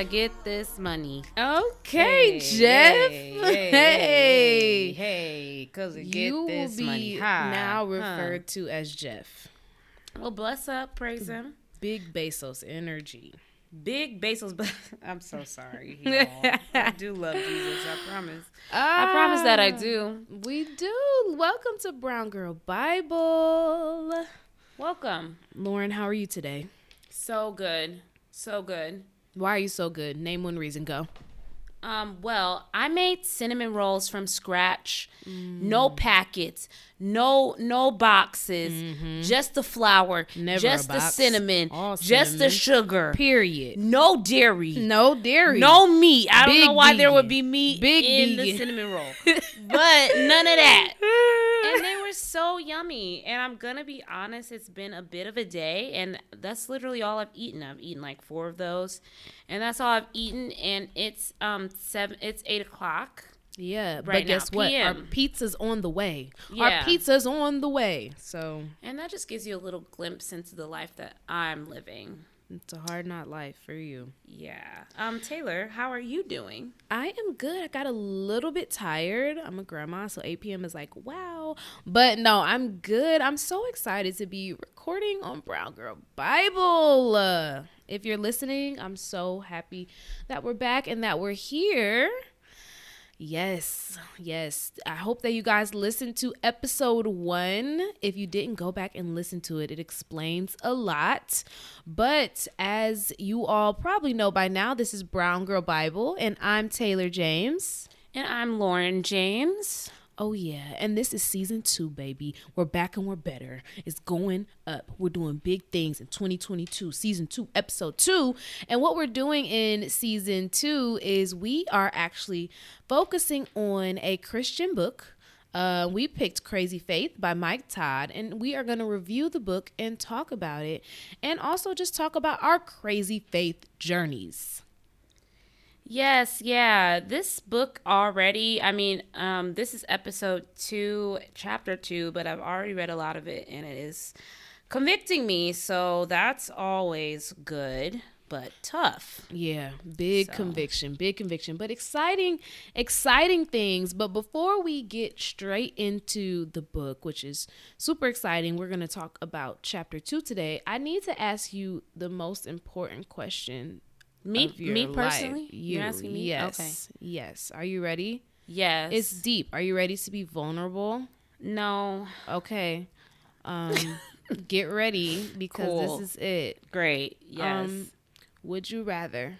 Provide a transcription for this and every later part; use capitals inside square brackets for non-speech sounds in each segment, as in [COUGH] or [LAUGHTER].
I get this money. Okay, Jeff. [LAUGHS] Hey, Hey. hey, cause I get You will this be now huh. referred to as Jeff. Well, bless up, praise him. Big Bezos energy. Big Bezos, but [LAUGHS] I'm so sorry. [LAUGHS] I do love Jesus. I promise. I I promise that I ah, do. We do. Welcome to Brown Girl Bible. Welcome. Lauren, how are you today? So good. So good. Why are you so good? Name one reason. Go. Um, well, I made cinnamon rolls from scratch. No packets, no no boxes, just the flour, Mm-hmm. Never just the cinnamon, All just the sugar. Period. No dairy. No dairy. No meat. I don't know why there would be meat Big in the cinnamon roll. [LAUGHS] but none of that. [LAUGHS] Were so yummy. And I'm gonna be honest, it's been a bit of a day, and that's literally all I've eaten. I've eaten like four of those, and that's all I've eaten. And it's um seven. It's eight o'clock. Yeah, but Right now, guess what? Our pizza's on the way. Yeah. Our pizza's on the way. So And that just gives you a little glimpse into the life that I'm living. It's a hard not life for you. Yeah. Um, Taylor, how are you doing? I am good. I got a little bit tired. I'm a grandma, so 8 p.m. is like, wow. But no, I'm good. I'm so excited to be recording on Brown Girl Bible. Uh, if you're listening, I'm so happy that we're back and that we're here. Yes, yes. I hope that you guys listened to episode one. If you didn't go back and listen to it, it explains a lot. But as you all probably know by now, this is Brown Girl Bible, and I'm Taylor James. And I'm Lauren James. Oh, yeah. And this is season two, baby. We're back and we're better. It's going up. We're doing big things in 2022, season two, episode two. And what we're doing in season two is we are actually focusing on a Christian book. Uh, we picked Crazy Faith by Mike Todd, and we are going to review the book and talk about it, and also just talk about our crazy faith journeys. Yes, yeah. This book already, I mean, um, this is episode two, chapter two, but I've already read a lot of it and it is convicting me. So that's always good, but tough. Yeah, big So. conviction, big conviction, but exciting, exciting things. But before we get straight into the book, which is super exciting, we're going to talk about chapter two today. I need to ask you the most important question. Me, me life. personally? you, You're asking me? Yes, Okay. yes. Are you ready? Yes. It's deep. Are you ready to be vulnerable? no. Okay. Um, [LAUGHS] get ready because Cool. this is it. Great. Yes. Um, would you rather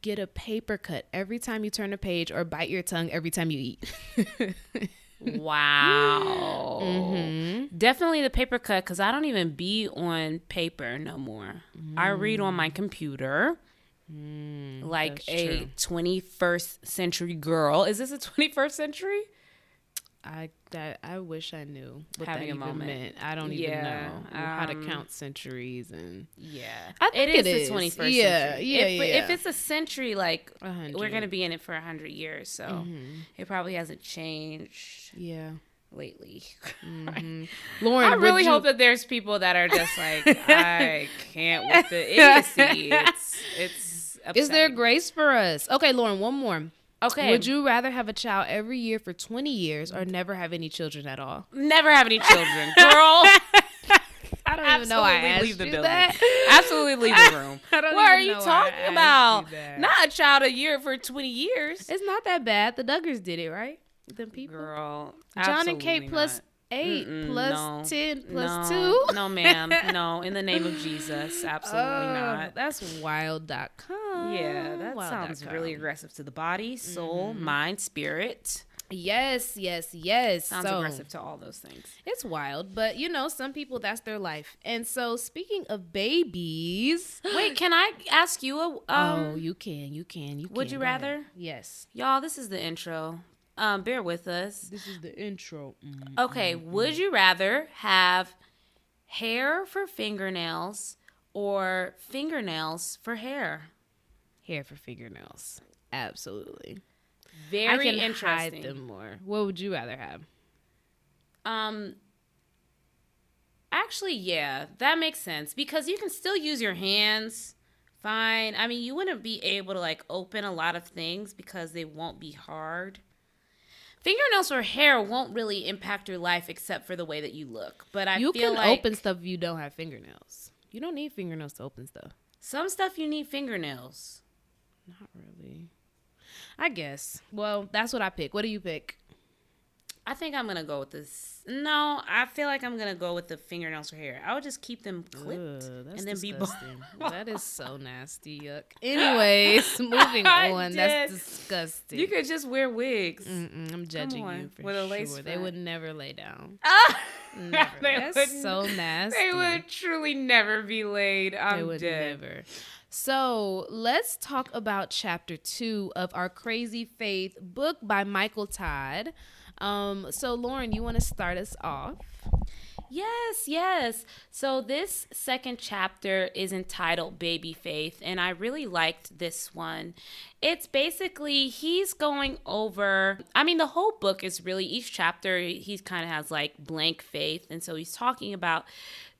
get a paper cut every time you turn a page or bite your tongue every time you eat? [LAUGHS] wow. Mm-hmm. Definitely the paper cut because I don't even be on paper no more. I read on my computer. like Mm, that's a true. 21st century girl. Is this a 21st century? I that I wish I knew what Having a that even moment. meant. I don't even Yeah, know how to um, count centuries and Yeah. I think it it is the 21st Yeah, century. yeah, if, yeah. if it's a century, like, hundred. we're going to be in it for 100 years. So Mm-hmm. it probably hasn't changed yeah. lately. [LAUGHS] Mhm. Lauren, I really you- hope that there's people that are just like, [LAUGHS] I can't with the idiocy. It's, it's is there grace for us? Okay, Lauren, one more. Okay. Would you rather have a child every year for 20 years or never have any children at all? never have any children, girl? [LAUGHS] I don't even know why I asked leave the you building. that. [LAUGHS] Absolutely leave the room. I don't what are you talking asked you about? Not a child a year for 20 years. It's not that bad. The Duggars did it, right? Them people. Girl. John and Kate absolutely plus not. eight Mm-mm, plus no. 10 plus no, 2. [LAUGHS] No, ma'am. [LAUGHS] No, in the name of Jesus. Absolutely Oh, not. That's wild.com. Yeah, that Wild.com. sounds really aggressive to the body, soul, Mm-hmm. mind, spirit. Yes, yes, yes. Sounds so, aggressive to all those things. It's wild, but you know, some people that's their life. And so, speaking of babies, [GASPS] Wait, can I ask you a um oh, you can, you can, you would can. you ahead. rather? Yes. y'all, this is the intro. Um bear with us. This is the intro. Mm. Okay, would you rather have hair for fingernails or fingernails for hair? Hair for fingernails. Absolutely. Very I can interesting. hide them more. What would you rather have? Um actually yeah, that makes sense because you can still use your hands fine. I mean, you wouldn't be able to like open a lot of things because they won't be hard. Fingernails or hair won't really impact your life except for the way that you look. But I you can like open stuff if you don't have fingernails. You don't need fingernails to open stuff. some stuff you need fingernails. Not really. I guess. Well, that's what I pick. What do you pick? I think I'm gonna go with this. No, I feel like I'm gonna go with the fingernails or hair. I would just keep them clipped Ugh, and then be disgusting. that is so [LAUGHS] nasty. Yuck. Anyways, [LAUGHS] moving on. That's disgusting. You could just wear wigs. Mm-mm, I'm judging you for with a lace sure. They would never lay down. [LAUGHS] Never. That's so nasty. They would truly never be laid. I'm They would dead. never. So let's talk about chapter two of our Crazy Faith book by Michael Todd. Um, so Lauren, you want to start us off? Yes, yes. So this second chapter is entitled Baby Faith, and I really liked this one. It's basically he's going over, I mean, the whole book is really each chapter, he kind of has like blank faith. And so he's talking about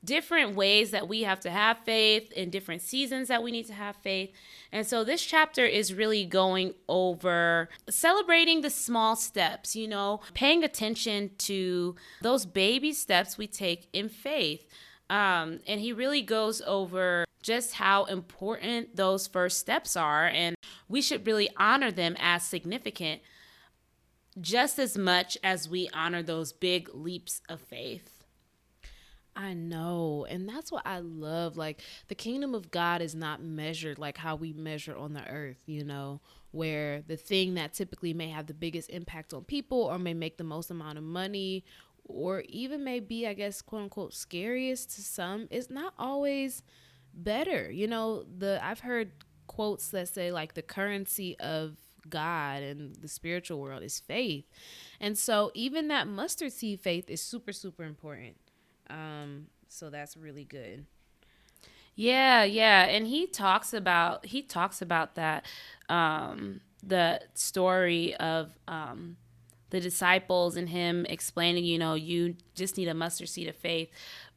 different ways that we have to have faith in different seasons that we need to have faith. And so this chapter is really going over celebrating the small steps, you know, paying attention to those baby steps we take in faith. Um, and he really goes over just how important those first steps are. And we should really honor them as significant just as much as we honor those big leaps of faith. I know. And that's what I love. Like, the kingdom of God is not measured like how we measure on the earth, you know, where the thing that typically may have the biggest impact on people or may make the most amount of money or even maybe I guess, quote unquote, scariest to some is not always better. You know, the I've heard quotes that say like the currency of God and the spiritual world is faith. And so even that mustard seed faith is super, super important. Um, so that's really good. Yeah, yeah, and he talks about he talks about that um the story of um the disciples and him explaining, you know, you just need a mustard seed of faith.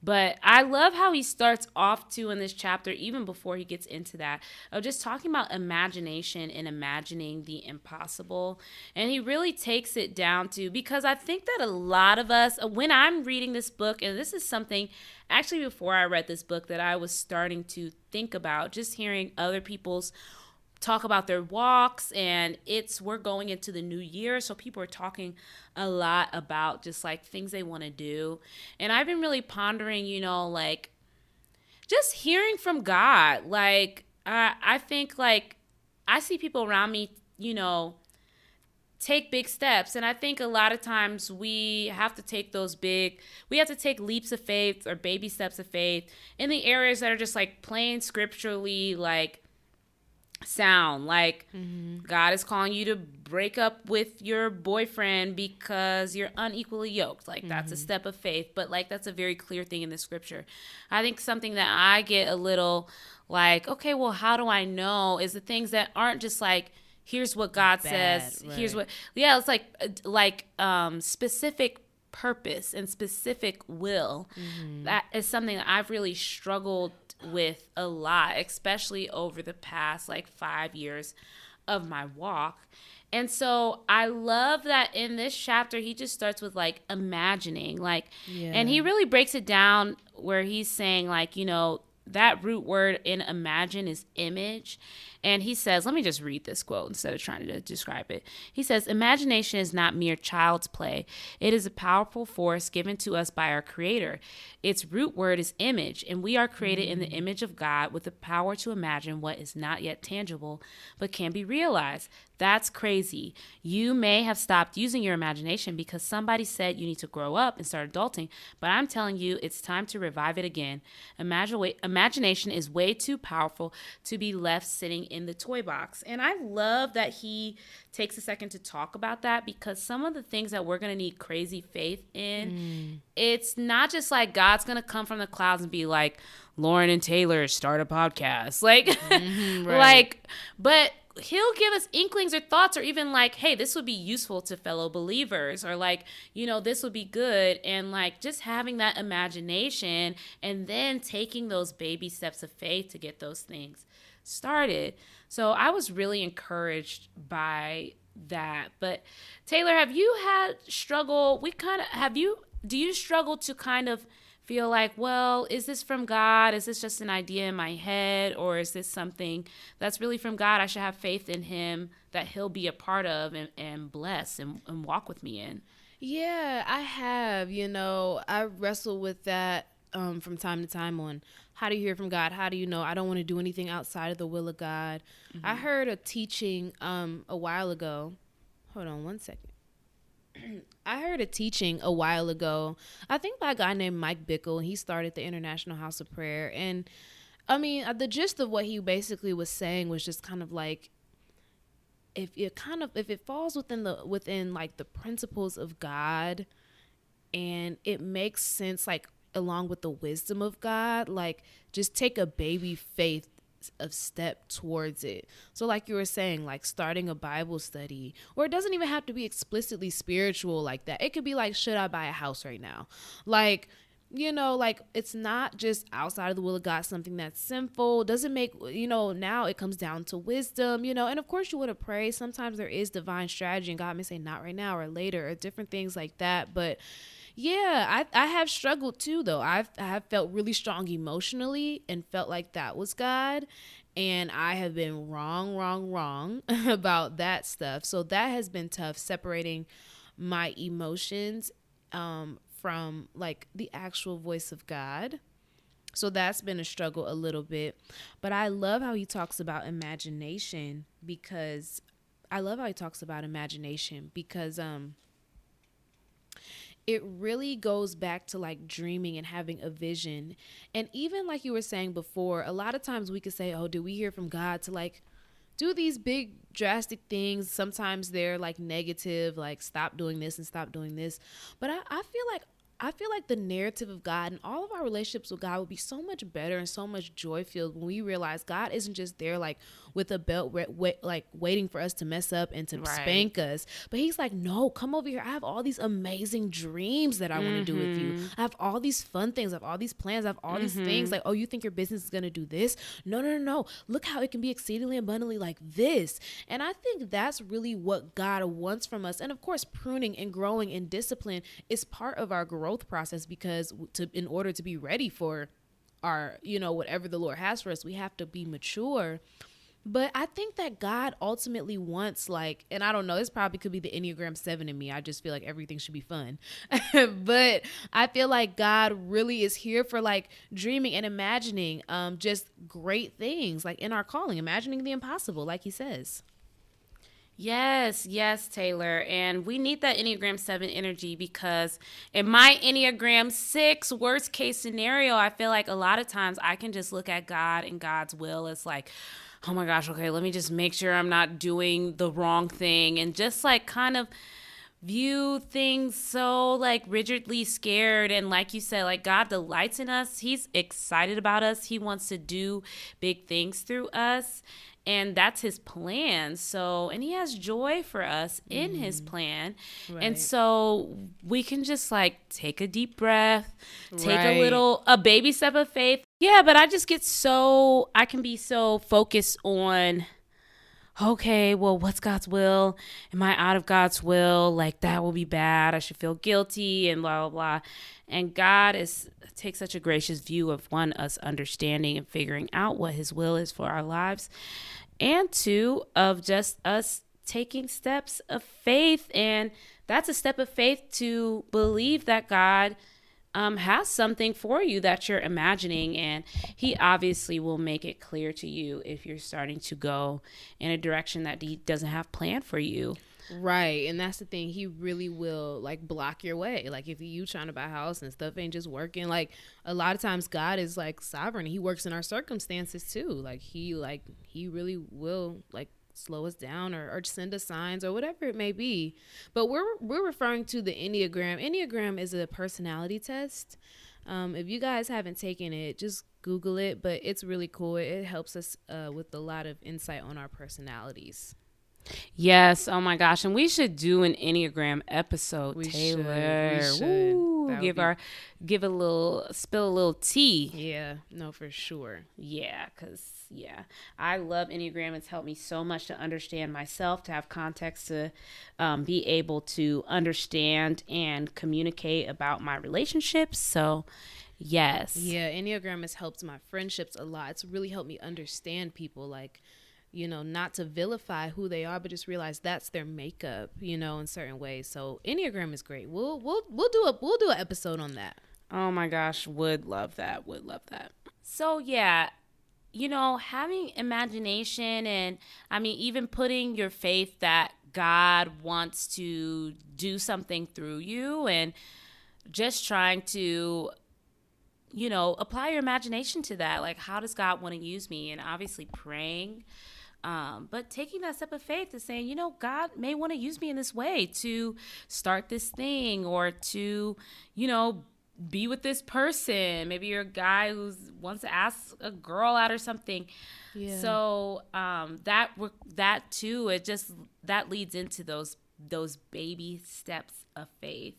But I love how he starts off too in this chapter, even before he gets into that, of just talking about imagination and imagining the impossible. And he really takes it down to because I think that a lot of us, when I'm reading this book, and this is something actually before I read this book that I was starting to think about, just hearing other people's talk about their walks and it's we're going into the new year so people are talking a lot about just like things they want to do. And i've been really pondering you know like just hearing from god like i i think like i see people around me you know take big steps and i think a lot of times we have to take those big we have to take leaps of faith or baby steps of faith in the areas that are just like plain scripturally like sound. Like god is calling you to break up with your boyfriend because you're unequally yoked. Like that's a step of faith but like that's a very clear thing in the scripture. I think something that i get a little like okay well how do i know? Is the things that aren't just like here's what god Bad, says here's what yeah it's like uh, like um specific purpose and specific will. That is something that i've really struggled with a lot especially over the past like five years of my walk and so i love that in this chapter he just starts with like imagining like and he really breaks it down where he's saying like you know that root word in imagine is image. And he says, let me just read this quote instead of trying to describe it. He says, Imagination is not mere child's play, it is a powerful force given to us by our Creator. Its root word is image, and we are created in the mm. image of God with the power to imagine what is not yet tangible but can be realized. That's crazy. You may have stopped using your imagination because somebody said you need to grow up and start adulting, but I'm telling you, it's time to revive it again. Imagine, imagination is way too powerful to be left sitting in the toy box. And I love that he takes a second to talk about that because some of the things that we're going to need crazy faith in, mm. it's not just like God's going to come from the clouds and be like, Lauren and Taylor start a podcast. [LAUGHS] Like, mm-hmm, like, but he'll give us inklings or thoughts or even like hey this would be useful to fellow believers or like you know this would be good and like just having that imagination and then taking those baby steps of faith to get those things started. So I was really encouraged by that. But Taylor, have you had struggle? We kind of have you do you struggle to kind of feel like, well, is this from God? Is this just an idea in my head? Or is this something that's really from God? I should have faith in Him that He'll be a part of and, and bless and, and walk with me in. Yeah, I have. You know, I wrestle with that um, from time to time on how do you hear from God? How do you know? I don't want to do anything outside of the will of God. Mm-hmm. I heard a teaching um, a while ago. Hold on one second. I heard a teaching a while ago, I think by a guy named Mike Bickle. He started the International House of Prayer. And I mean, uh, the gist of what he basically was saying was just kind of like, if it kind of if it falls within the within like the principles of God and it makes sense like along with the wisdom of God, like just take a baby faith of step towards it. So like you were saying like starting a Bible study or it doesn't even have to be explicitly spiritual like that. It could be like should I buy a house right now? Like you know, like it's not just outside of the will of God, something that's sinful. Doesn't make, you know, now it comes down to wisdom, you know, and of course you want to pray. Sometimes there is divine strategy, and God may say, not right now or later, or different things like that. But yeah, I I have struggled too though. I've I have felt really strong emotionally and felt like that was God. And I have been wrong, wrong, wrong [LAUGHS] about that stuff. So that has been tough separating my emotions um, from like the actual voice of God. So that's been a struggle a little bit. But I love how he talks about imagination because I love how he talks about imagination because um it really goes back to like dreaming and having a vision. And even like you were saying before, a lot of times we could say, Oh, do we hear from God to like do these big drastic things? Sometimes they're like negative, like stop doing this and stop doing this. But I, I feel like I feel like the narrative of God and all of our relationships with God would be so much better and so much joy filled when we realize God isn't just there like with a belt, like waiting for us to mess up and to right. spank us. But He's like, no, come over here. I have all these amazing dreams that I mm-hmm. want to do with you. Mm-hmm. I have all these fun things. I have all these plans. I have all mm-hmm. these things. Like, oh, you think your business is gonna do this? No, no, no, no. Look how it can be exceedingly abundantly like this. And I think that's really what God wants from us. And of course, pruning and growing and discipline is part of our growth process because to in order to be ready for our, you know, whatever the Lord has for us, we have to be mature. But I think that God ultimately wants like, and I don't know, this probably could be the Enneagram 7 in me. I just feel like everything should be fun. [LAUGHS] but I feel like God really is here for like dreaming and imagining um just great things like in our calling, imagining the impossible like he says. Yes, yes, Taylor. And we need that Enneagram 7 energy because in my Enneagram 6 worst case scenario, I feel like a lot of times I can just look at God and God's will as like, oh my gosh, okay, let me just make sure I'm not doing the wrong thing. And just like kind of view things so like rigidly scared. And like you said like god delights in us. He's excited about us. He wants to do big things through us and that's his plan so and he has joy for us in mm. his plan right. and so we can just like take a deep breath take right. a little a baby step of faith yeah but i just get so i can be so focused on okay well what's god's will? Am i out of god's will? Like that will be bad. I should feel guilty and blah blah blah. And god is takes such a gracious view of one us understanding and figuring out what his will is for our lives and two of just us taking steps of faith. And that's a step of faith to believe that god um, has something for you that you're imagining and he obviously will make it clear to you if you're starting to go in a direction that he doesn't have planned for you Right. And that's the thing. He really will like block your way. Like if you trying to buy a house and stuff ain't just working, like a lot of times God is like sovereign. He works in our circumstances too. Like he like he really will like slow us down or, or send us signs or whatever it may be. But we're we're referring to the Enneagram. Enneagram is a personality test. Um, if you guys haven't taken it, just Google it. But it's really cool. It helps us uh, with a lot of insight on our personalities. Yes. Oh my gosh. And we should do an Enneagram episode, we Taylor. Should. We should. Ooh, give our give a little spill a little tea. Yeah, no, for sure. Yeah, because yeah, I love Enneagram. It's helped me so much to understand myself, to have context, to um, be able to understand and communicate about my relationships. So, yes, yeah, Enneagram has helped my friendships a lot. It's really helped me understand people, like you know, not to vilify who they are, but just realize that's their makeup, you know, in certain ways. So Enneagram is great. We'll we'll we'll do a we'll do an episode on that. Oh my gosh, would love that. Would love that. So yeah, you know, having imagination and I mean even putting your faith that God wants to do something through you and just trying to you know, apply your imagination to that. Like, how does God want to use me? And obviously, praying um, but taking that step of faith is saying, you know, God may want to use me in this way to start this thing or to, you know, be with this person. Maybe you're a guy who wants to ask a girl out or something. Yeah. So um, that that too, it just that leads into those those baby steps of faith.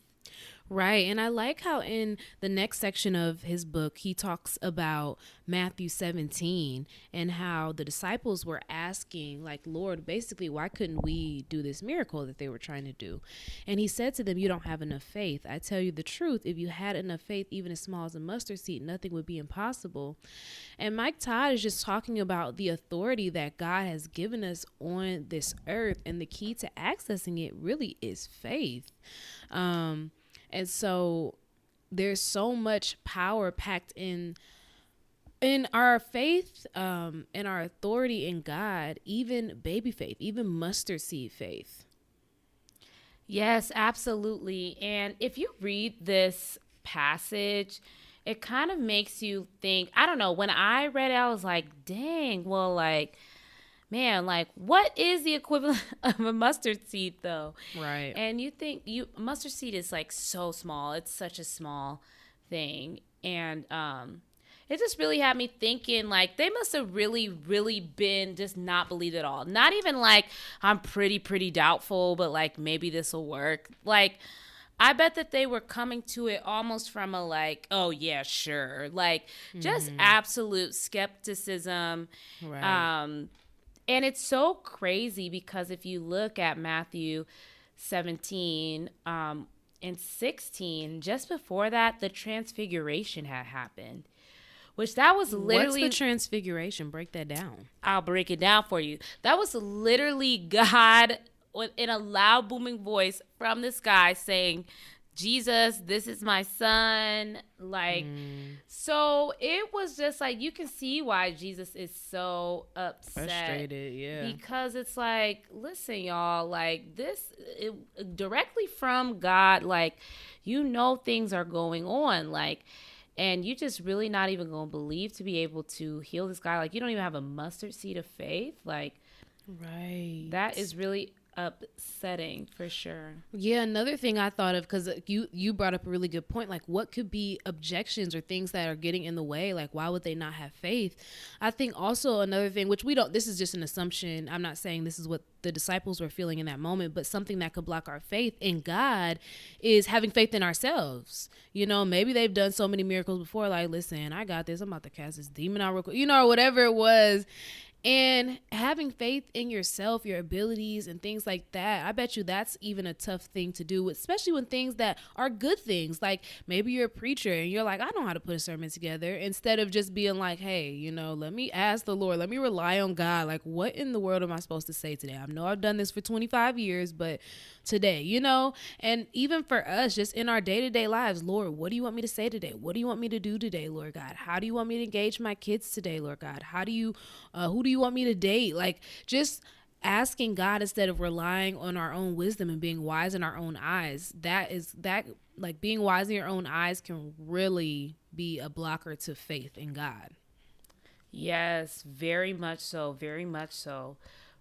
Right. And I like how in the next section of his book, he talks about Matthew 17 and how the disciples were asking, like, Lord, basically, why couldn't we do this miracle that they were trying to do? And he said to them, You don't have enough faith. I tell you the truth, if you had enough faith, even as small as a mustard seed, nothing would be impossible. And Mike Todd is just talking about the authority that God has given us on this earth. And the key to accessing it really is faith. Um, and so there's so much power packed in in our faith um in our authority in God, even baby faith, even mustard seed faith. Yes, absolutely. And if you read this passage, it kind of makes you think, I don't know, when I read it, I was like, dang, well, like, man, like what is the equivalent [LAUGHS] of a mustard seed though? Right. And you think you mustard seed is like so small. It's such a small thing. And um it just really had me thinking like they must have really really been just not believed at all not even like i'm pretty pretty doubtful but like maybe this will work like i bet that they were coming to it almost from a like oh yeah sure like just mm-hmm. absolute skepticism right. um and it's so crazy because if you look at Matthew 17 um, and 16, just before that, the transfiguration had happened. Which that was literally What's the transfiguration? Break that down. I'll break it down for you. That was literally [LAUGHS] God in a loud booming voice from the sky saying, Jesus, this is my son. Like, mm. so it was just like you can see why Jesus is so upset. Frustrated, yeah. Because it's like, listen, y'all, like this it, directly from God, like, you know, things are going on. Like, and you just really not even gonna believe to be able to heal this guy. Like, you don't even have a mustard seed of faith. Like, right. That is really upsetting for sure. Yeah, another thing I thought of because you you brought up a really good point. Like, what could be objections or things that are getting in the way? Like, why would they not have faith? I think also another thing, which we don't. This is just an assumption. I'm not saying this is what the disciples were feeling in that moment, but something that could block our faith in God is having faith in ourselves. You know, maybe they've done so many miracles before. Like, listen, I got this. I'm about to cast this demon out real quick. You know, whatever it was and having faith in yourself, your abilities, and things like that, I bet you that's even a tough thing to do, especially when things that are good things. Like maybe you're a preacher and you're like, I know how to put a sermon together, instead of just being like, hey, you know, let me ask the Lord, let me rely on God. Like, what in the world am I supposed to say today? I know I've done this for 25 years, but today, you know? And even for us, just in our day to day lives, Lord, what do you want me to say today? What do you want me to do today, Lord God? How do you want me to engage my kids today, Lord God? How do you, uh, who do you want me to date? Like, just asking God instead of relying on our own wisdom and being wise in our own eyes. That is, that, like, being wise in your own eyes can really be a blocker to faith in God. Yes, very much so. Very much so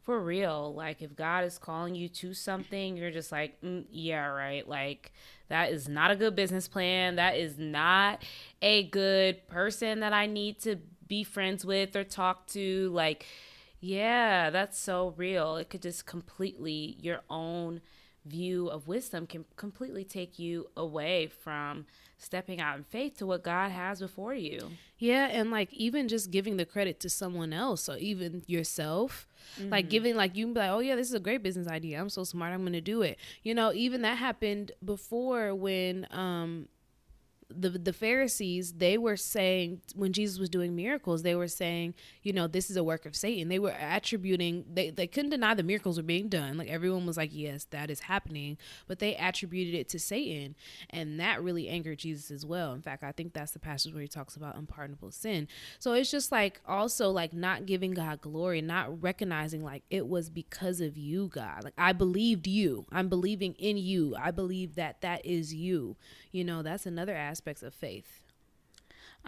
for real like if god is calling you to something you're just like mm, yeah right like that is not a good business plan that is not a good person that i need to be friends with or talk to like yeah that's so real it could just completely your own view of wisdom can completely take you away from stepping out in faith to what God has before you. Yeah, and like even just giving the credit to someone else or even yourself. Mm-hmm. Like giving like you can be like, Oh yeah, this is a great business idea. I'm so smart, I'm gonna do it. You know, even that happened before when um the the Pharisees they were saying when Jesus was doing miracles they were saying you know this is a work of Satan. They were attributing they they couldn't deny the miracles were being done. Like everyone was like yes that is happening. But they attributed it to Satan. And that really angered Jesus as well. In fact I think that's the passage where he talks about unpardonable sin. So it's just like also like not giving God glory not recognizing like it was because of you God. Like I believed you. I'm believing in you. I believe that that is you you know that's another aspect of faith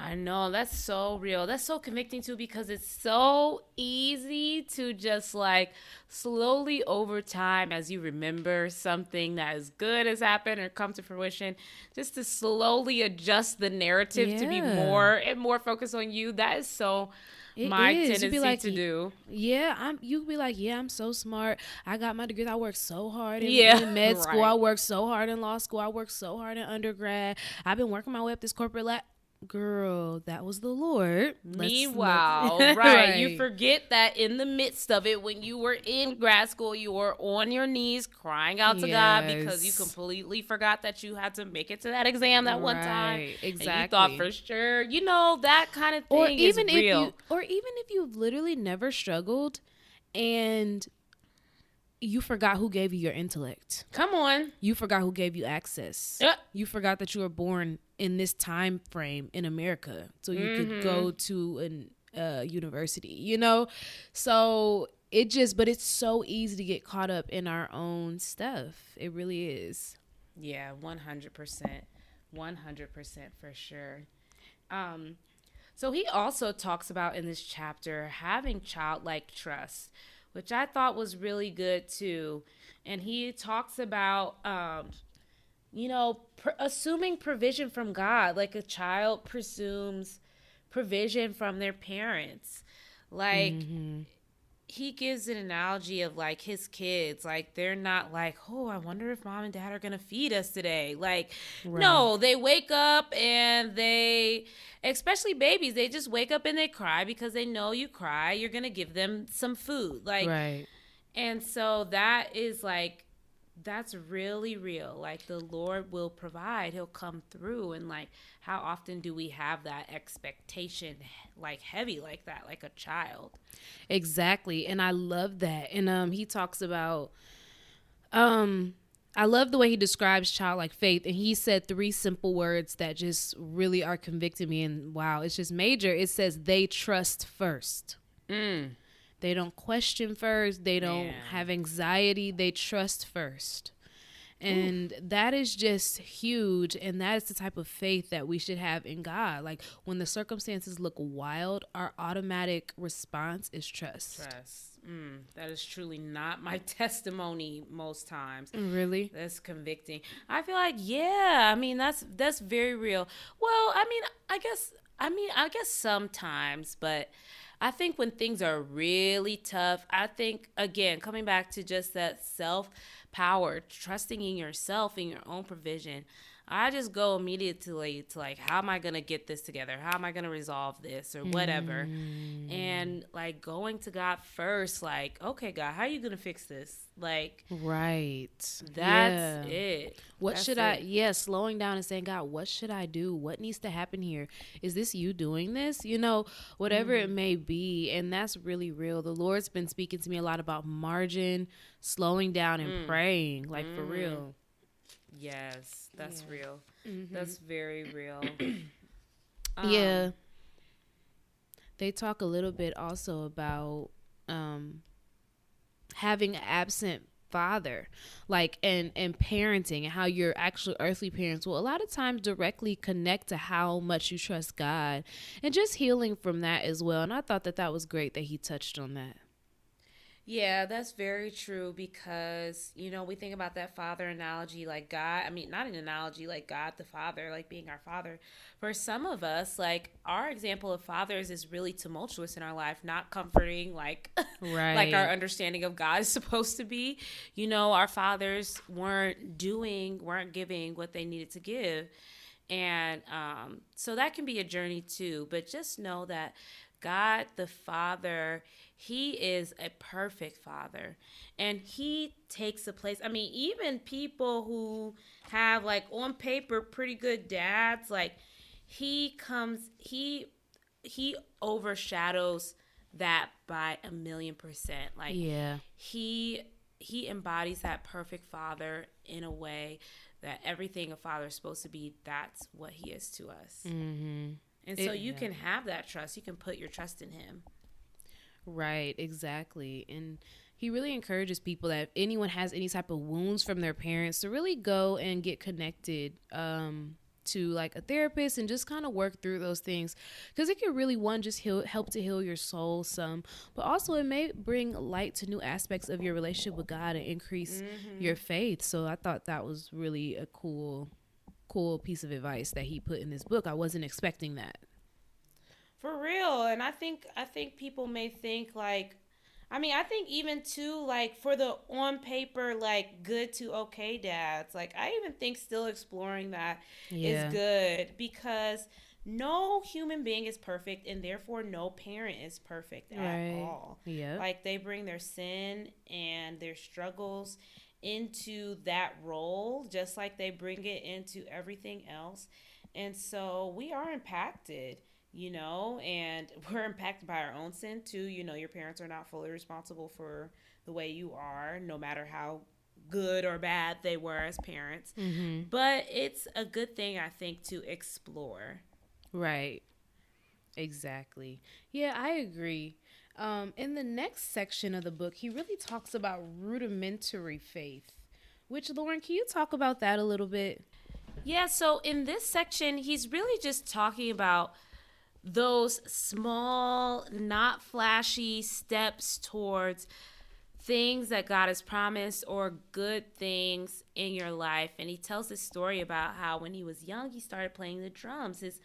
I know that's so real. That's so convicting too because it's so easy to just like slowly over time as you remember something that is good has happened or come to fruition, just to slowly adjust the narrative yeah. to be more and more focused on you. That is so it my is. tendency like, to do. Yeah, I'm. You could be like, yeah, I'm so smart. I got my degree. I worked so hard in, yeah, in med [LAUGHS] school. Right. I worked so hard in law school. I worked so hard in undergrad. I've been working my way up this corporate ladder girl, that was the Lord. Meanwhile, right, [LAUGHS] right, you forget that in the midst of it, when you were in grad school, you were on your knees crying out to yes. God because you completely forgot that you had to make it to that exam that right, one time. Exactly. And you thought for sure, you know, that kind of thing or even If you, or even if you literally never struggled and you forgot who gave you your intellect. Come on. You forgot who gave you access. Yep. You forgot that you were born in this time frame in America so you mm-hmm. could go to an uh, university, you know? So it just but it's so easy to get caught up in our own stuff. It really is. Yeah, 100%. 100% for sure. Um so he also talks about in this chapter having childlike trust which I thought was really good too. And he talks about, um, you know, pr- assuming provision from God, like a child presumes provision from their parents. Like, mm-hmm he gives an analogy of like his kids like they're not like oh i wonder if mom and dad are gonna feed us today like right. no they wake up and they especially babies they just wake up and they cry because they know you cry you're gonna give them some food like right and so that is like that's really real. Like the Lord will provide, He'll come through. And like, how often do we have that expectation like heavy like that, like a child? Exactly. And I love that. And um, he talks about, um, I love the way he describes childlike faith. And he said three simple words that just really are convicting me. And wow, it's just major. It says, they trust first. Mm. They don't question first. They don't Man. have anxiety. They trust first. And Oof. that is just huge. And that is the type of faith that we should have in God. Like when the circumstances look wild, our automatic response is trust. Trust. Mm, that is truly not my [LAUGHS] testimony most times. Really? That's convicting. I feel like, yeah, I mean, that's that's very real. Well, I mean, I guess I mean, I guess sometimes, but I think when things are really tough, I think, again, coming back to just that self power, trusting in yourself, in your own provision. I just go immediately to like, how am I gonna get this together? How am I gonna resolve this or whatever? Mm. And like going to God first, like, okay, God, how are you gonna fix this? Like, right. That's yeah. it. What that's should it. I? Yeah, slowing down and saying, God, what should I do? What needs to happen here? Is this you doing this? You know, whatever mm. it may be, and that's really real. The Lord's been speaking to me a lot about margin, slowing down, and mm. praying, like for real. Yes, that's yeah. real. Mm-hmm. That's very real. [CLEARS THROAT] um, yeah. They talk a little bit also about um, having an absent father like and and parenting and how your actual earthly parents will a lot of times directly connect to how much you trust god and just healing from that as well and i thought that that was great that he touched on that Yeah, that's very true because, you know, we think about that father analogy like God. I mean, not an analogy like God the Father, like being our father. For some of us, like our example of fathers is really tumultuous in our life, not comforting like right. [LAUGHS] like our understanding of God is [LAUGHS] supposed to be. You know, our fathers weren't doing, weren't giving what they needed to give. And um, so that can be a journey too. But just know that God the Father, He is a perfect Father. And He takes a place. I mean, even people who have, like, on paper, pretty good dads, like, He comes, He, He overshadows that by a million percent. Like, yeah. He, he embodies that perfect father in a way that everything a father is supposed to be, that's what he is to us. Mm-hmm. And so it, you yeah. can have that trust. You can put your trust in him. Right, exactly. And he really encourages people that if anyone has any type of wounds from their parents to really go and get connected um, to like a therapist and just kind of work through those things because it can really one just heal, help to heal your soul some but also it may bring light to new aspects of your relationship with god and increase mm-hmm. your faith so i thought that was really a cool cool piece of advice that he put in this book. I wasn't expecting that. For real. And I think I think people may think like I mean, I think even too like for the on paper like good to okay dads, like I even think still exploring that yeah. is good because no human being is perfect and therefore no parent is perfect at all. Yeah. Like they bring their sin and their struggles into that role just like they bring it into everything else. And so we are impacted, you know, and [LAUGHS] we're impacted by our own sin too. You know, your parents are not fully responsible for the way you are, no matter how good or bad they were as parents. Mm-hmm. But it's a good thing, I think, to explore. Right. Exactly. Yeah, I agree. Um, in the next section of the book, he really talks about rudimentary faith. Which, Lauren, can you talk about that a little bit? Yeah, so in this section, he's really just talking about those small, not flashy steps towards things that God has promised or good things in your life. And he tells this story about how when he was young, he started playing the drums. His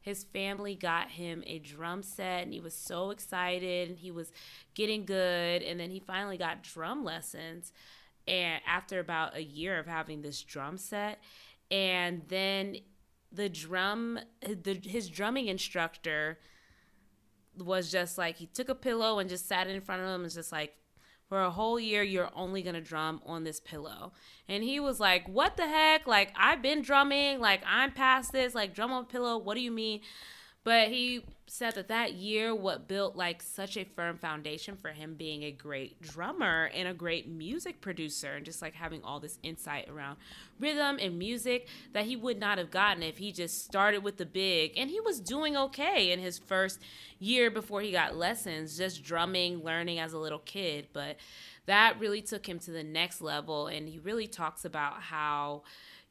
his family got him a drum set and he was so excited and he was getting good and then he finally got drum lessons and after about a year of having this drum set and then the drum the, his drumming instructor was just like he took a pillow and just sat in front of him and was just like for a whole year you're only gonna drum on this pillow. And he was like what the heck? Like i've been drumming. Like i'm past this. Like drum on pillow. What do you mean but he said that that year what built like such a firm foundation for him being a great drummer and a great music producer and just like having all this insight around rhythm and music that he would not have gotten if he just started with the big. And he was doing okay in his first year before he got lessons just drumming learning as a little kid. But that really took him to the next level. And he really talks about how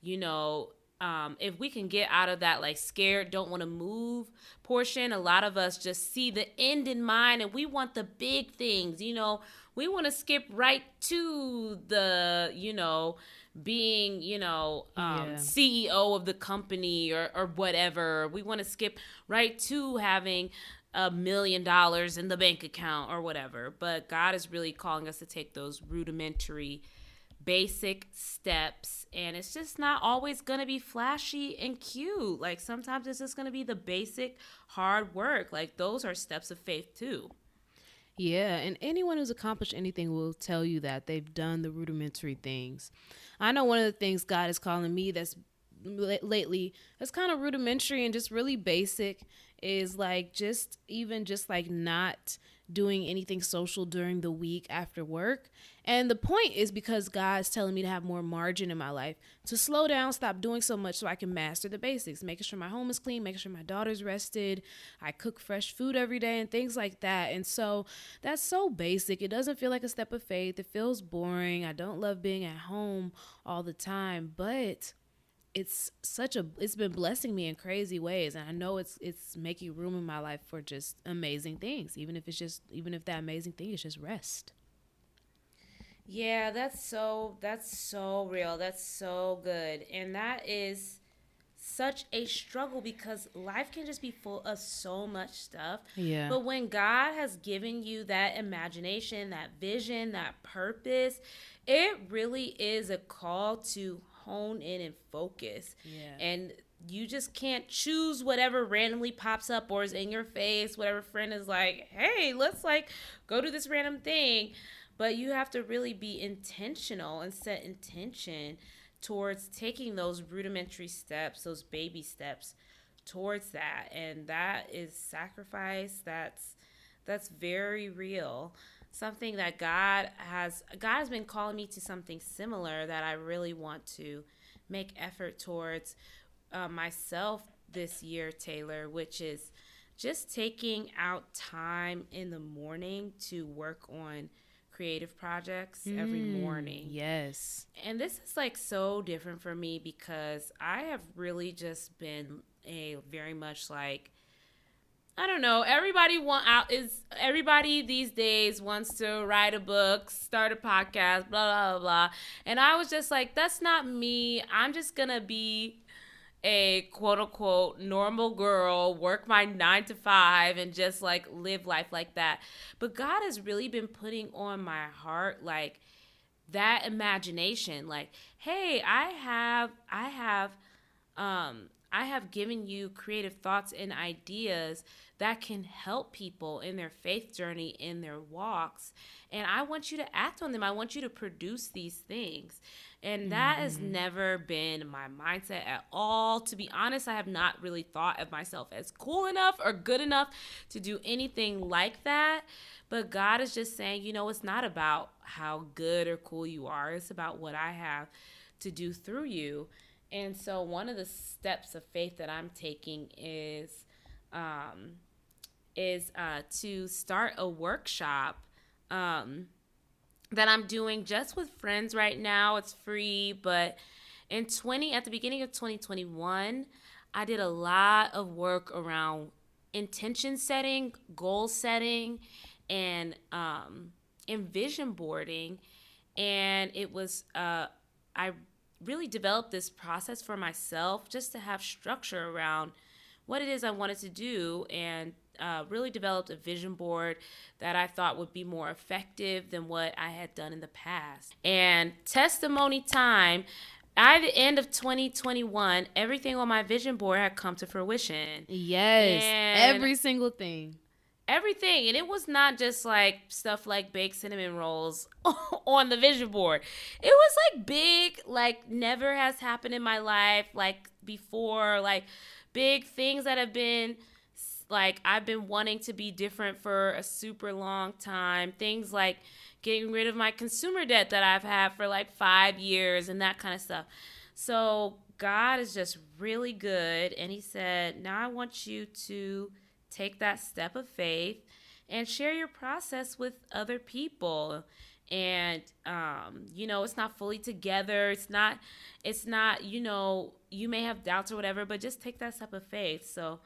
you know um, if we can get out of that like scared don't want to move portion a lot of us just see the end in mind and we want the big things you know? We want to skip right to the you know being you know um, yeah. ceo of the company or, or whatever. We want to skip right to having a million dollars in the bank account or whatever. But god is really calling us to take those rudimentary basic steps and it's just not always going to be flashy and cute. Like sometimes it's just going to be the basic hard work. Like those are steps of faith too. Yeah and anyone who's accomplished anything will tell you that they've done the rudimentary things. I know one of the things god is calling me that's lately that's kind of rudimentary and just really basic is like just even just like not doing anything social during the week after work. And the point is because God's telling me to have more margin in my life, to slow down, stop doing so much so I can master the basics, making sure my home is clean, making sure my daughter's rested, I cook fresh food every day, and things like that. And so that's so basic. It doesn't feel like a step of faith. It feels boring. I don't love being at home all the time, but it's such a it's been blessing me in crazy ways and i know it's it's making room in my life for just amazing things even if it's just even if that amazing thing is just rest Yeah, that's so that's so real. That's so good. And that is such a struggle because life can just be full of so much stuff. Yeah. But when God has given you that imagination, that vision, that purpose, it really is a call to hone in and focus. Yeah. And you just can't choose whatever randomly pops up or is in your face, whatever friend is like, hey, let's like go do this random thing. But you have to really be intentional and set intention towards taking those rudimentary steps, those baby steps towards that. And that is sacrifice. That's that's very real. Something that God has God has been calling me to something similar that I really want to make effort towards uh, myself this year, Taylor, which is just taking out time in the morning to work on creative projects mm, every morning. Yes. And this is like so different for me because I have really just been a very much like I don't know. Everybody want out is everybody these days wants to write a book, start a podcast, blah blah blah. And I was just like, that's not me. I'm just gonna be a quote unquote normal girl, work my nine to five, and just like live life like that. But God has really been putting on my heart like that imagination. Like, hey, I have, I have, um, I have given you creative thoughts and ideas that can help people in their faith journey, in their walks. And I want you to act on them. I want you to produce these things. And that mm-hmm. has never been my mindset at all. To be honest, I have not really thought of myself as cool enough or good enough to do anything like that. But God is just saying, you know, it's not about how good or cool you are, it's about what I have to do through you. And so, one of the steps of faith that I'm taking is um, is uh, to start a workshop. Um, that I'm doing just with friends right now. It's free, but in 20 at the beginning of 2021, I did a lot of work around intention setting, goal setting, and um, vision boarding. And it was uh, I really developed this process for myself just to have structure around what it is I wanted to do and uh, really developed a vision board that I thought would be more effective than what I had done in the past. And testimony time. By the end of 2021, everything on my vision board had come to fruition. Yes, and every single thing. Everything. And it was not just like stuff like baked cinnamon rolls [LAUGHS] on the vision board. It was like big, like never has happened in my life, like before, like big things that have been like I've been wanting to be different for a super long time. Things like getting rid of my consumer debt that I've had for like five years and that kind of stuff. So God is just really good. And He said, Now I want you to take that step of faith and share your process with other people and um, you know it's not fully together it's not it's not you know you may have doubts or whatever but just take that step of faith so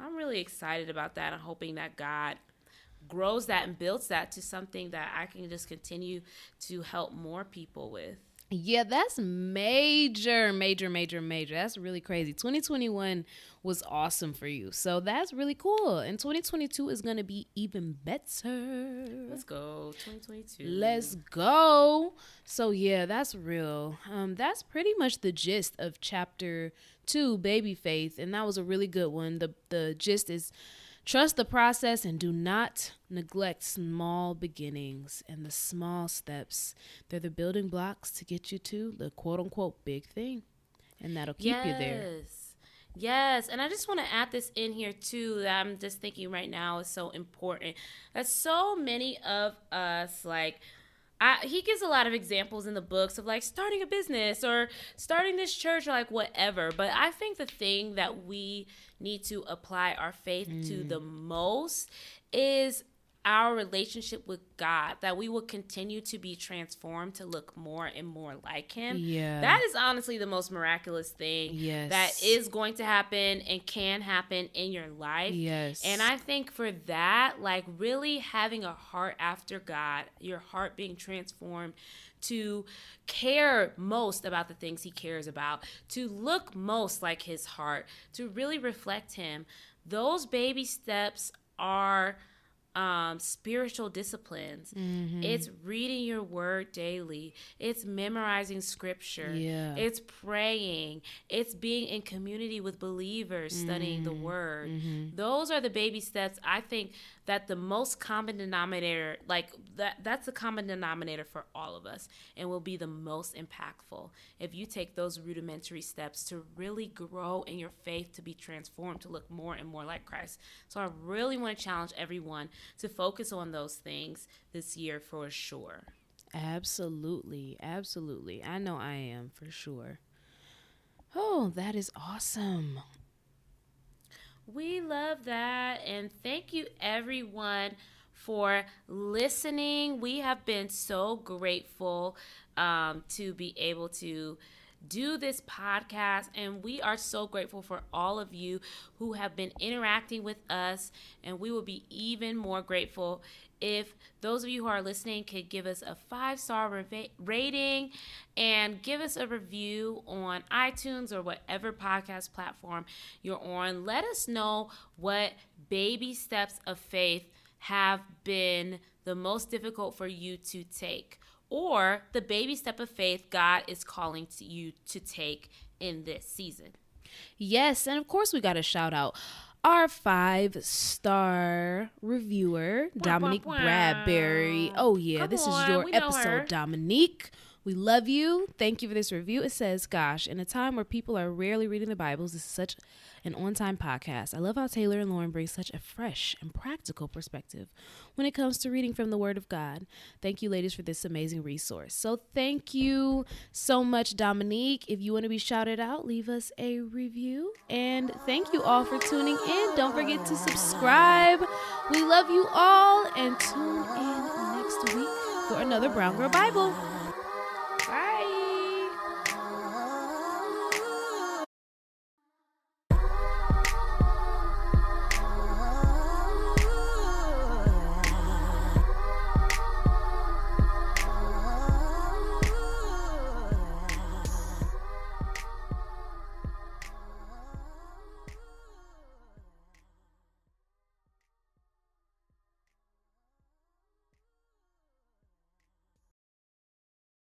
I'm really excited about that. I'm hoping that God grows that and builds that to something that I can just continue to help more people with. Yeah, that's major, major, major, major. That's really crazy. 2021 was awesome for you. So that's really cool. And 2022 is going to be even better. Let's go. 2022. Let's go. So yeah, that's real. Um that's pretty much the gist of chapter 2, baby faith, and that was a really good one. The the gist is Trust the process and do not neglect small beginnings and the small steps. They're the building blocks to get you to the quote unquote big thing. And that'll keep yes. you there. Yes, and I just want to add this in here too that I'm just thinking right now is so important. That so many of us like I, he gives a lot of examples in the books of like starting a business or starting this church or like whatever. But I think the thing that we need to apply our faith mm. to the most is our relationship with God, that we will continue to be transformed to look more and more like Him. Yeah. That is honestly the most miraculous thing Yes. that is going to happen and can happen in your life. Yes. And I think for that, like really having a heart after God, your heart being transformed to care most about the things He cares about, to look most like His heart, to really reflect Him, those baby steps are um, spiritual disciplines. Mm-hmm. It's reading your word daily. It's memorizing scripture. Yeah. It's praying. It's being in community with believers, studying Mm-hmm. the word. Those are the baby steps. I think that the most common denominator, like that, that's the common denominator for all of us, and will be the most impactful if you take those rudimentary steps to really grow in your faith, to be transformed, to look more and more like Christ. So I really want to challenge everyone to focus on those things this year for sure. Absolutely. Absolutely. I know I am for sure. Oh, that is awesome. We love that. And thank you, everyone, for listening. We have been so grateful um, to be able to do this podcast. And we are so grateful for all of you who have been interacting with us. And we will be even more grateful if those of you who are listening could give us a five star rating and give us a review on iTunes or whatever podcast platform you're on. Let us know what baby steps of faith have been the most difficult for you to take, or the baby step of faith God is calling to you to take in this season. Yes, and of course we got to shout out our five star reviewer, Dominique wah. Bradbury. Oh yeah, Come this on, is your episode, her. Dominique. We love you. Thank you for this review. It says, Gosh, in a time where people are rarely reading the Bibles, this is such an on time podcast. I love how Taylor and Lauren bring such a fresh and practical perspective when it comes to reading from the Word of God. Thank you, ladies, for this amazing resource. So, thank you so much, Dominique. If you want to be shouted out, leave us a review. And thank you all for tuning in. Don't forget to subscribe. We love you all and tune in next week for another Brown Girl Bible.